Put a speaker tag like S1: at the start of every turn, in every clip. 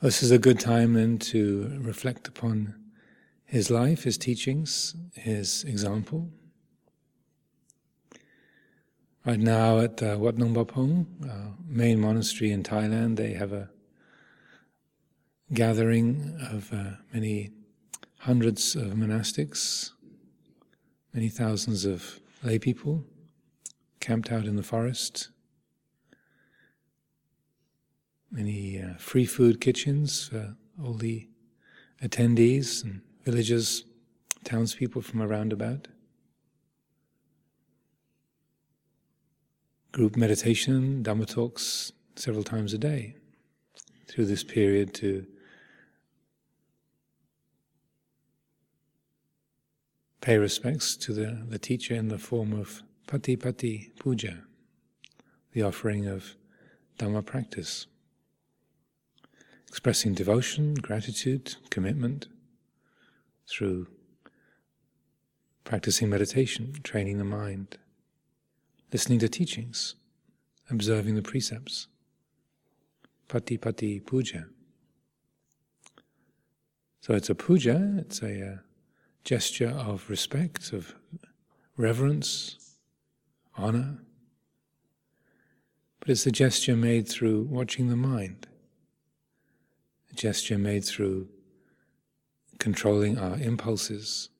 S1: This is a good time then to reflect upon his life, his teachings, his example. Right now at uh, Wat Nong Pah Pong, uh, main monastery in Thailand, they have a gathering of uh, many hundreds of monastics, many thousands of lay people camped out in the forest, many uh, free food kitchens for all the attendees and villagers, townspeople from around about. Group meditation, Dhamma talks several times a day through this period to pay respects to the, the teacher in the form of patipatti puja, the offering of Dhamma practice, expressing devotion, gratitude, commitment through practicing meditation, training the mind, listening to teachings, observing the precepts. Patipatti puja. So it's a puja, it's a uh, gesture of respect, of reverence, honor. But it's a gesture made through watching the mind, a gesture made through controlling our impulses,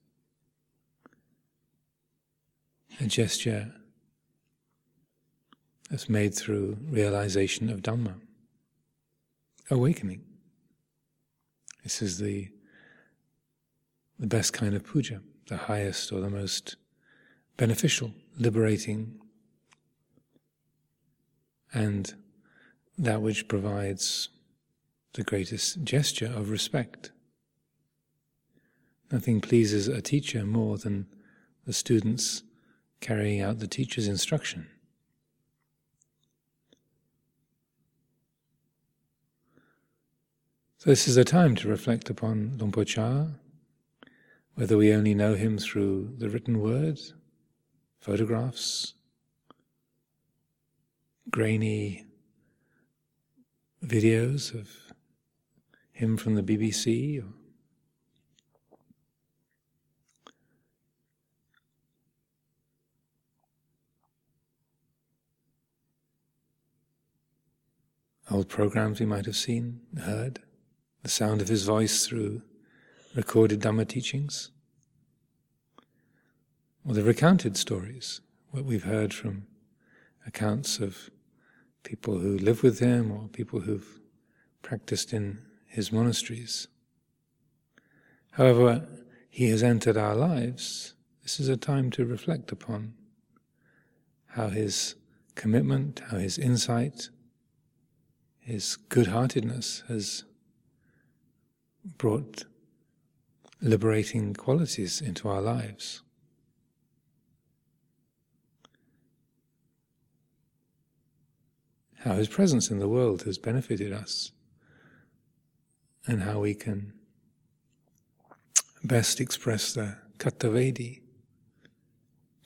S1: a gesture that's made through realization of Dhamma, awakening. This is the the best kind of puja, the highest or the most beneficial, liberating, and that which provides the greatest gesture of respect. Nothing pleases a teacher more than the students carrying out the teacher's instruction. So, this is a time to reflect upon Luang Por Chah, whether we only know him through the written word, photographs, grainy videos of him from the BBC, old programs we might have seen, heard, the sound of his voice through recorded Dhamma teachings, or the recounted stories, what we've heard from accounts of people who live with him or people who've practiced in his monasteries. However, he has entered our lives. This is a time to reflect upon how his commitment, how his insight, his good heartedness has brought liberating qualities into our lives. How his presence in the world has benefited us, and how we can best express the Katavedi.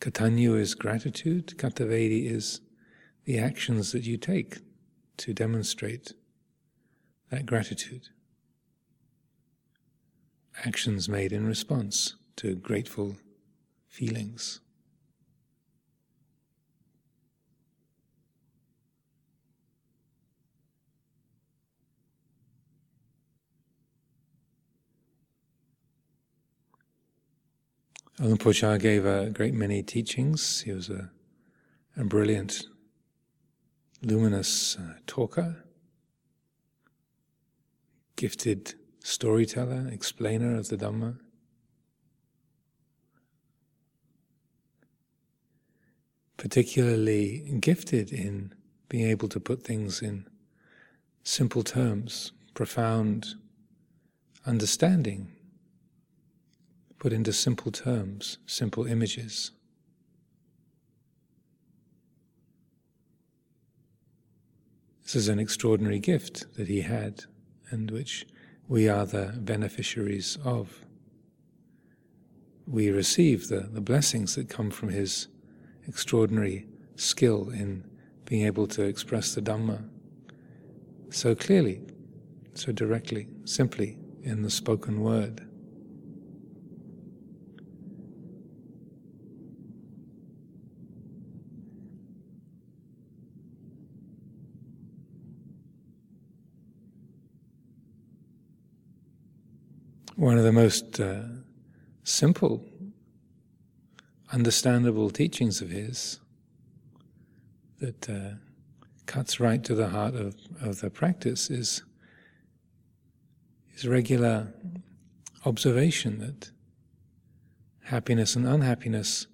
S1: Katanyu is gratitude, Katavedi is the actions that you take to demonstrate that gratitude actions made in response to grateful feelings. Por gave a great many teachings. He was a, a brilliant, luminous uh, talker, gifted storyteller, explainer of the Dhamma. Particularly gifted in being able to put things in simple terms, profound understanding, put into simple terms, simple images. This is an extraordinary gift that he had, and which we are the beneficiaries of. We receive the, the blessings that come from his extraordinary skill in being able to express the Dhamma so clearly, so directly, simply in the spoken word. One of the most uh, simple, understandable teachings of his that uh, cuts right to the heart of, of the practice is, his regular observation that happiness and unhappiness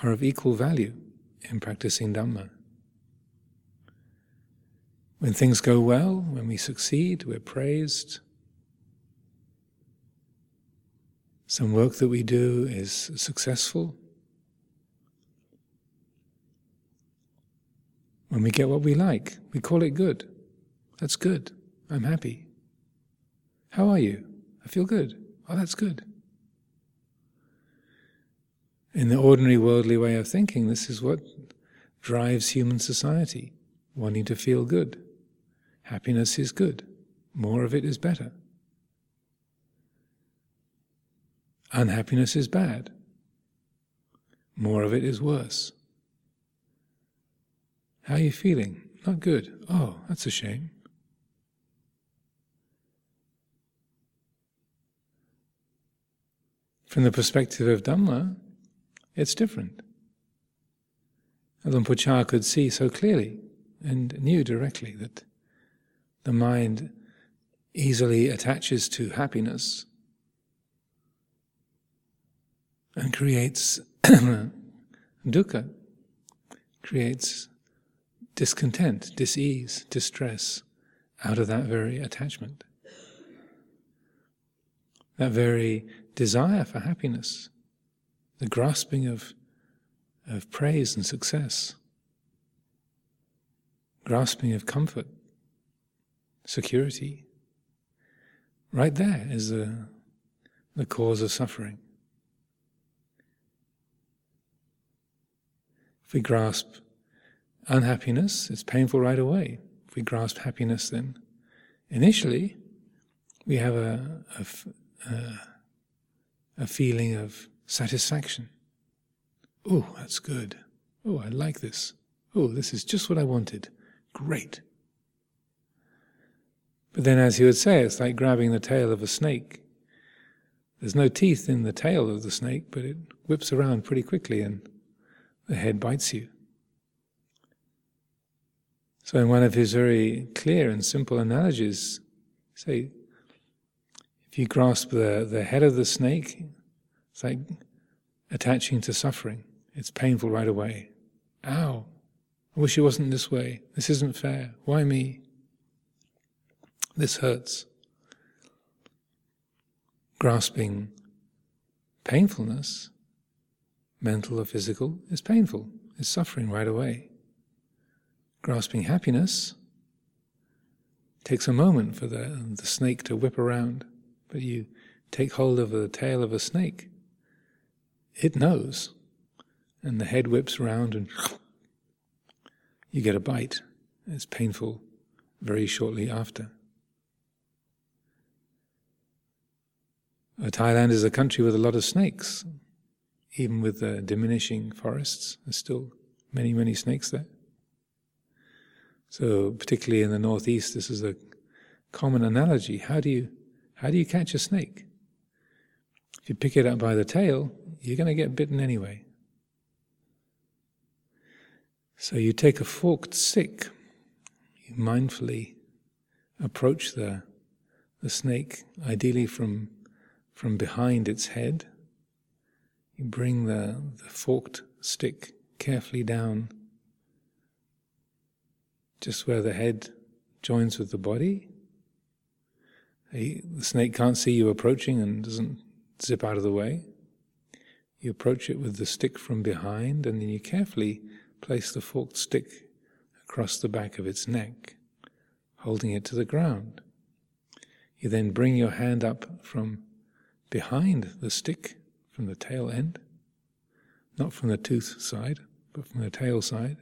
S1: are of equal value in practicing Dhamma. When things go well, when we succeed, we're praised. Some work that we do is successful. When we get what we like, we call it good. That's good. I'm happy. How are you? I feel good. Oh, that's good. In the ordinary worldly way of thinking, this is what drives human society wanting to feel good. Happiness is good. More of it is better. Unhappiness is bad. More of it is worse. How are you feeling? Not good. Oh, that's a shame. From the perspective of Dhamma, it's different. Por could see so clearly and knew directly that the mind easily attaches to happiness and creates dukkha, creates discontent, dis-ease, distress out of that very attachment. That very desire for happiness, the grasping of, of praise and success, grasping of comfort, security, right there is the, the cause of suffering. We grasp unhappiness, it's painful right away. If we grasp happiness, then initially we have a, a, a, a feeling of satisfaction. Oh, that's good. Oh, I like this. Oh, this is just what I wanted. Great. But then, as he would say, it's like grabbing the tail of a snake. There's no teeth in the tail of the snake, but it whips around pretty quickly and the head bites you. So, in one of his very clear and simple analogies, say, if you grasp the, the head of the snake, it's like attaching to suffering. It's painful right away. Ow! I wish it wasn't this way. This isn't fair. Why me? This hurts. Grasping painfulness, mental or physical, is painful, is suffering right away grasping happiness takes a moment for the, the snake to whip around, but you take hold of the tail of a snake, it knows, and the head whips around and you get a bite. It's painful very shortly after. Thailand is a country with a lot of snakes. Even with the diminishing forests, there's still many, many snakes there. So, particularly in the northeast, this is a common analogy. How do you how do you catch a snake? If you pick it up by the tail, you're going to get bitten anyway. So you take a forked stick, you mindfully approach the the snake, ideally from from behind its head. You bring the, the forked stick carefully down just where the head joins with the body. the snake can't see you approaching and doesn't zip out of the way. You approach it with the stick from behind, and then you carefully place the forked stick across the back of its neck, holding it to the ground. You then bring your hand up from behind the stick, from the tail end, not from the tooth side, but from the tail side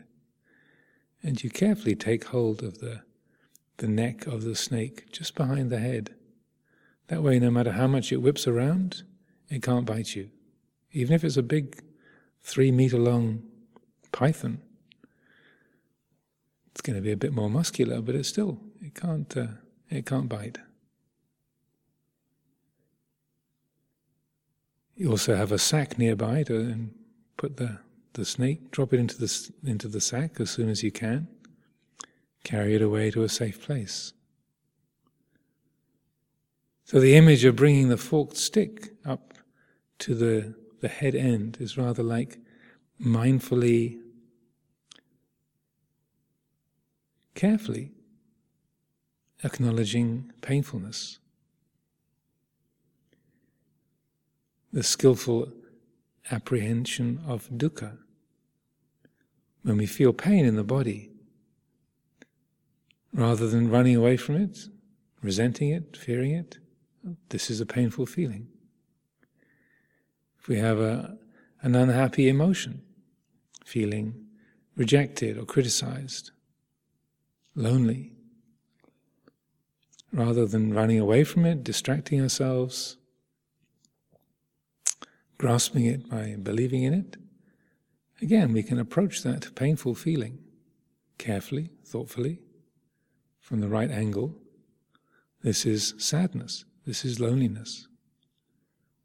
S1: and you carefully take hold of the, the neck of the snake, just behind the head. That way, no matter how much it whips around, it can't bite you. Even if it's a big three meter long python, it's going to be a bit more muscular, but it still it can't uh, it can't bite. You also have a sack nearby to and put the, the snake, drop it into the into the sack as soon as you can. Carry it away to a safe place. So the image of bringing the forked stick up to the, the head end is rather like mindfully, carefully acknowledging painfulness. The skillful apprehension of dukkha. When we feel pain in the body, rather than running away from it, resenting it, fearing it, this is a painful feeling. If we have a, an unhappy emotion, feeling rejected or criticized, lonely, rather than running away from it, distracting ourselves, grasping it by believing in it, again, we can approach that painful feeling carefully, thoughtfully, from the right angle. This is sadness. This is loneliness.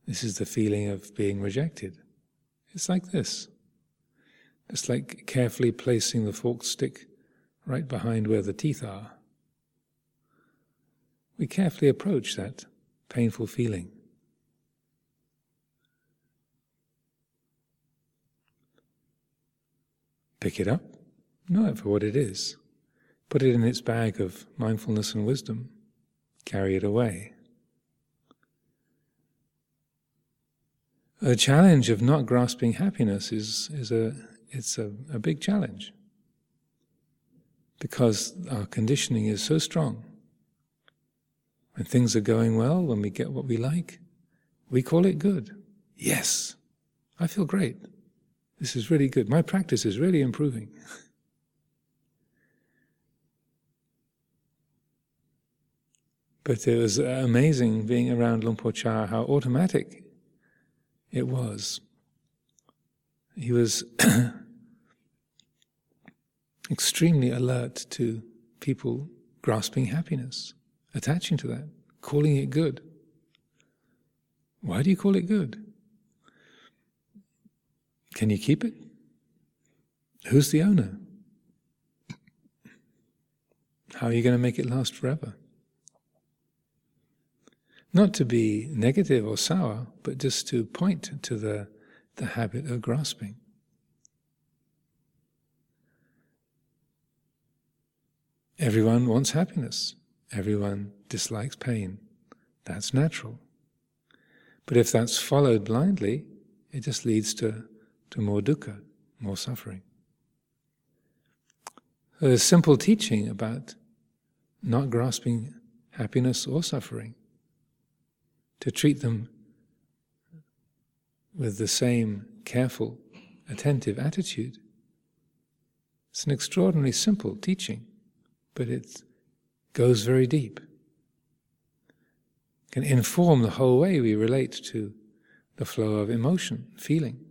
S1: This is the feeling of being rejected. It's like this. It's like carefully placing the forked stick right behind where the teeth are. We carefully approach that painful feeling. Pick it up, know it for what it is, put it in its bag of mindfulness and wisdom, carry it away. The challenge of not grasping happiness is, is a, it's a, a big challenge because our conditioning is so strong. When things are going well, when we get what we like, we call it good. Yes, I feel great. This is really good. My practice is really improving. but it was amazing being around Luang Por Chah, how automatic it was. He was extremely alert to people grasping happiness, attaching to that, calling it good. Why do you call it good? Can you keep it? Who's the owner? How are you going to make it last forever? Not to be negative or sour, but just to point to the, the habit of grasping. Everyone wants happiness. Everyone dislikes pain. That's natural. But if that's followed blindly, it just leads to, to more dukkha, more suffering. So simple teaching about not grasping happiness or suffering to treat them with the same careful, attentive attitude. It's an extraordinarily simple teaching, but it goes very deep. It can inform the whole way we relate to the flow of emotion, feeling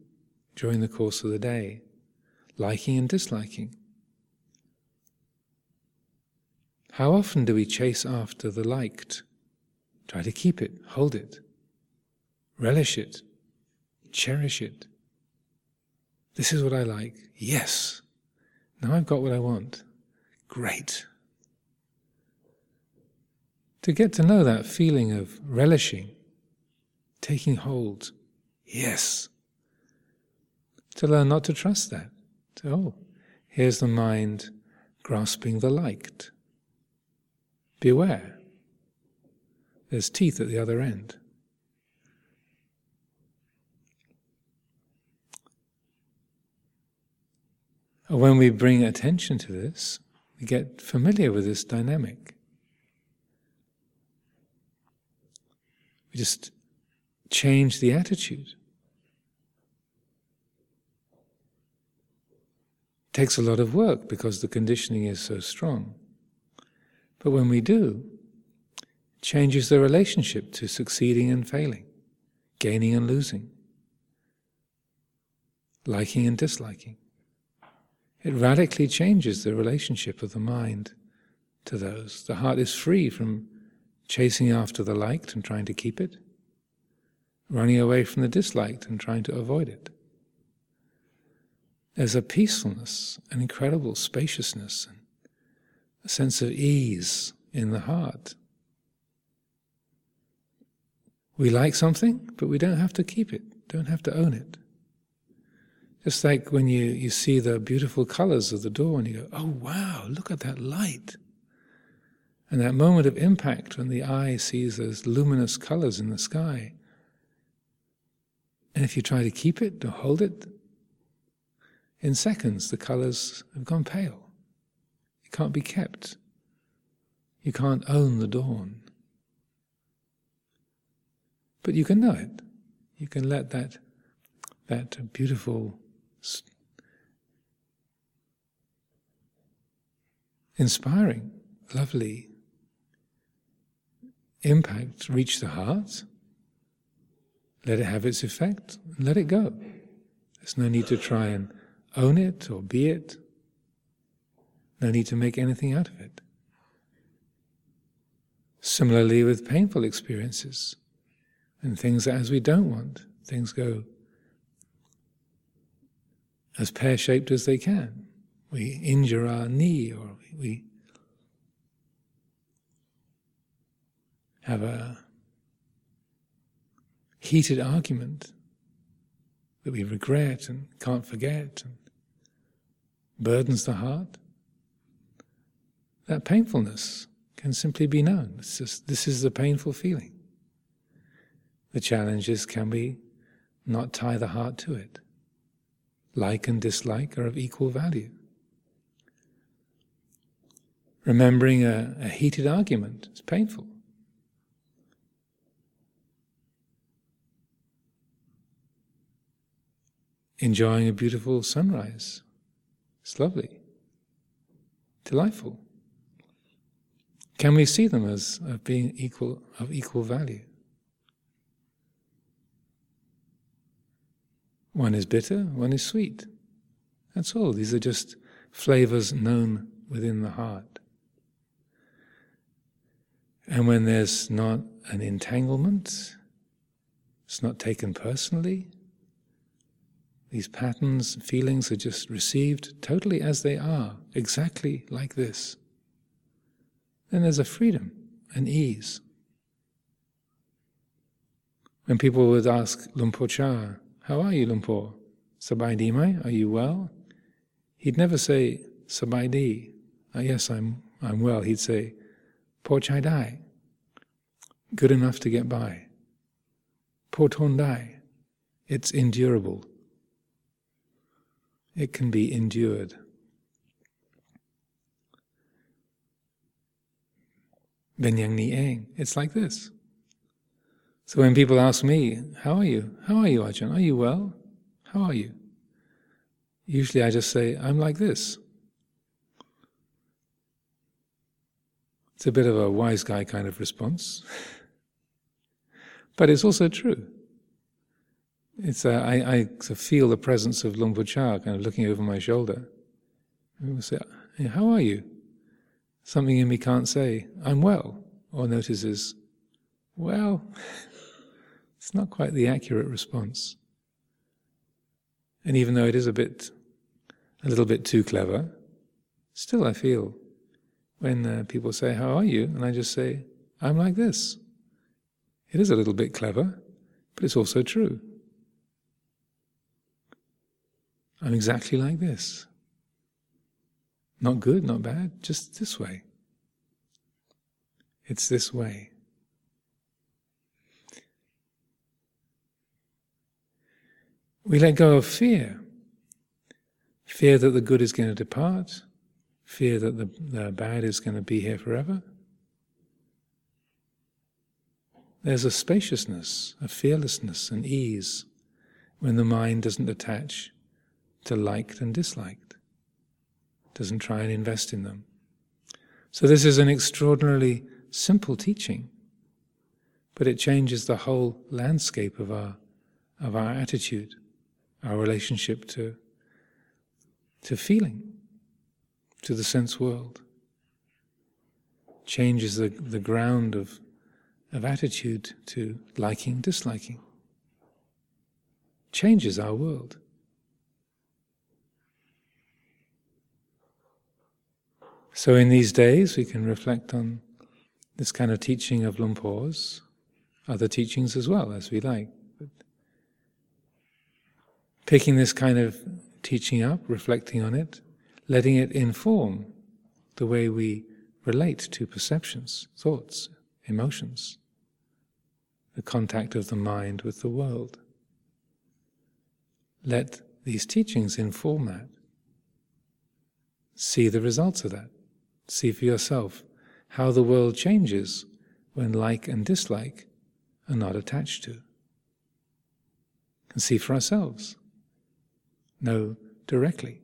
S1: during the course of the day, liking and disliking. How often do we chase after the liked Try to keep it, hold it, relish it, cherish it. This is what I like. Yes. Now I've got what I want. Great. To get to know that feeling of relishing, taking hold. Yes. To learn not to trust that. Oh, here's the mind grasping the liked. Beware. There's teeth at the other end. When we bring attention to this, we get familiar with this dynamic. We just change the attitude. It takes a lot of work because the conditioning is so strong. But when we do, it changes the relationship to succeeding and failing, gaining and losing, liking and disliking. It radically changes the relationship of the mind to those. The heart is free from chasing after the liked and trying to keep it, running away from the disliked and trying to avoid it. There's a peacefulness, an incredible spaciousness, and a sense of ease in the heart. We like something, but we don't have to keep it, don't have to own it. Just like when you, you see the beautiful colors of the and you go, oh wow, look at that light. And that moment of impact when the eye sees those luminous colors in the sky. And if you try to keep it or hold it, in seconds the colors have gone pale. It can't be kept. You can't own the dawn. But you can know it. You can let that, that beautiful, inspiring, lovely impact reach the heart, let it have its effect, and let it go. There's no need to try and own it or be it. No need to make anything out of it. Similarly, with painful experiences and things as we don't want, things go as pear shaped as they can. We injure our knee or we have a heated argument that we regret and can't forget and burdens the heart, that painfulness can simply be known. It's just, this is the painful feeling. The challenge is can we not tie the heart to it? Like and dislike are of equal value. Remembering a, a heated argument is painful. enjoying a beautiful sunrise. It's lovely, delightful. Can we see them as of being equal of equal value? One is bitter, one is sweet. That's all. These are just flavors known within the heart. And when there's not an entanglement, it's not taken personally, these patterns, feelings are just received totally as they are, exactly like this. Then there's a freedom, an ease. When people would ask Luang Por Chah, How are you, Lumpur? Sabai mai? Are you well? He'd never say, Sabai di. Uh, yes, I'm, I'm well. He'd say, Po chai dai. Good enough to get by. Po ton dai. It's endurable it can be endured. Benyang ni eng. It's like this. So when people ask me, How are you? How are you, Ajahn? Are you well? How are you? Usually I just say, I'm like this. It's a bit of a wise guy kind of response. but it's also true. It's uh, I, I feel the presence of Luang Por Chah kind of looking over my shoulder. And say, "How are you?" Something in me can't say, "I'm well," or notices, "Well." it's not quite the accurate response. And even though it is a bit, a little bit too clever, still I feel when uh, people say, "How are you?" and I just say, "I'm like this." It is a little bit clever, but it's also true. I'm exactly like this. Not good, not bad, just this way. It's this way. We let go of fear. Fear that the good is going to depart, fear that the, the bad is going to be here forever. There's a spaciousness, a fearlessness, an ease when the mind doesn't attach to liked and disliked, doesn't try and invest in them. So, this is an extraordinarily simple teaching, but it changes the whole landscape of our, of our attitude, our relationship to, to feeling, to the sense world. Changes the, the ground of, of attitude to liking, disliking. Changes our world. So, in these days, we can reflect on this kind of teaching of Luang Por's, other teachings as well, as we like. But picking this kind of teaching up, reflecting on it, letting it inform the way we relate to perceptions, thoughts, emotions, the contact of the mind with the world. Let these teachings inform that. See the results of that. See for yourself how the world changes when like and dislike are not attached to. And see for ourselves. Know directly.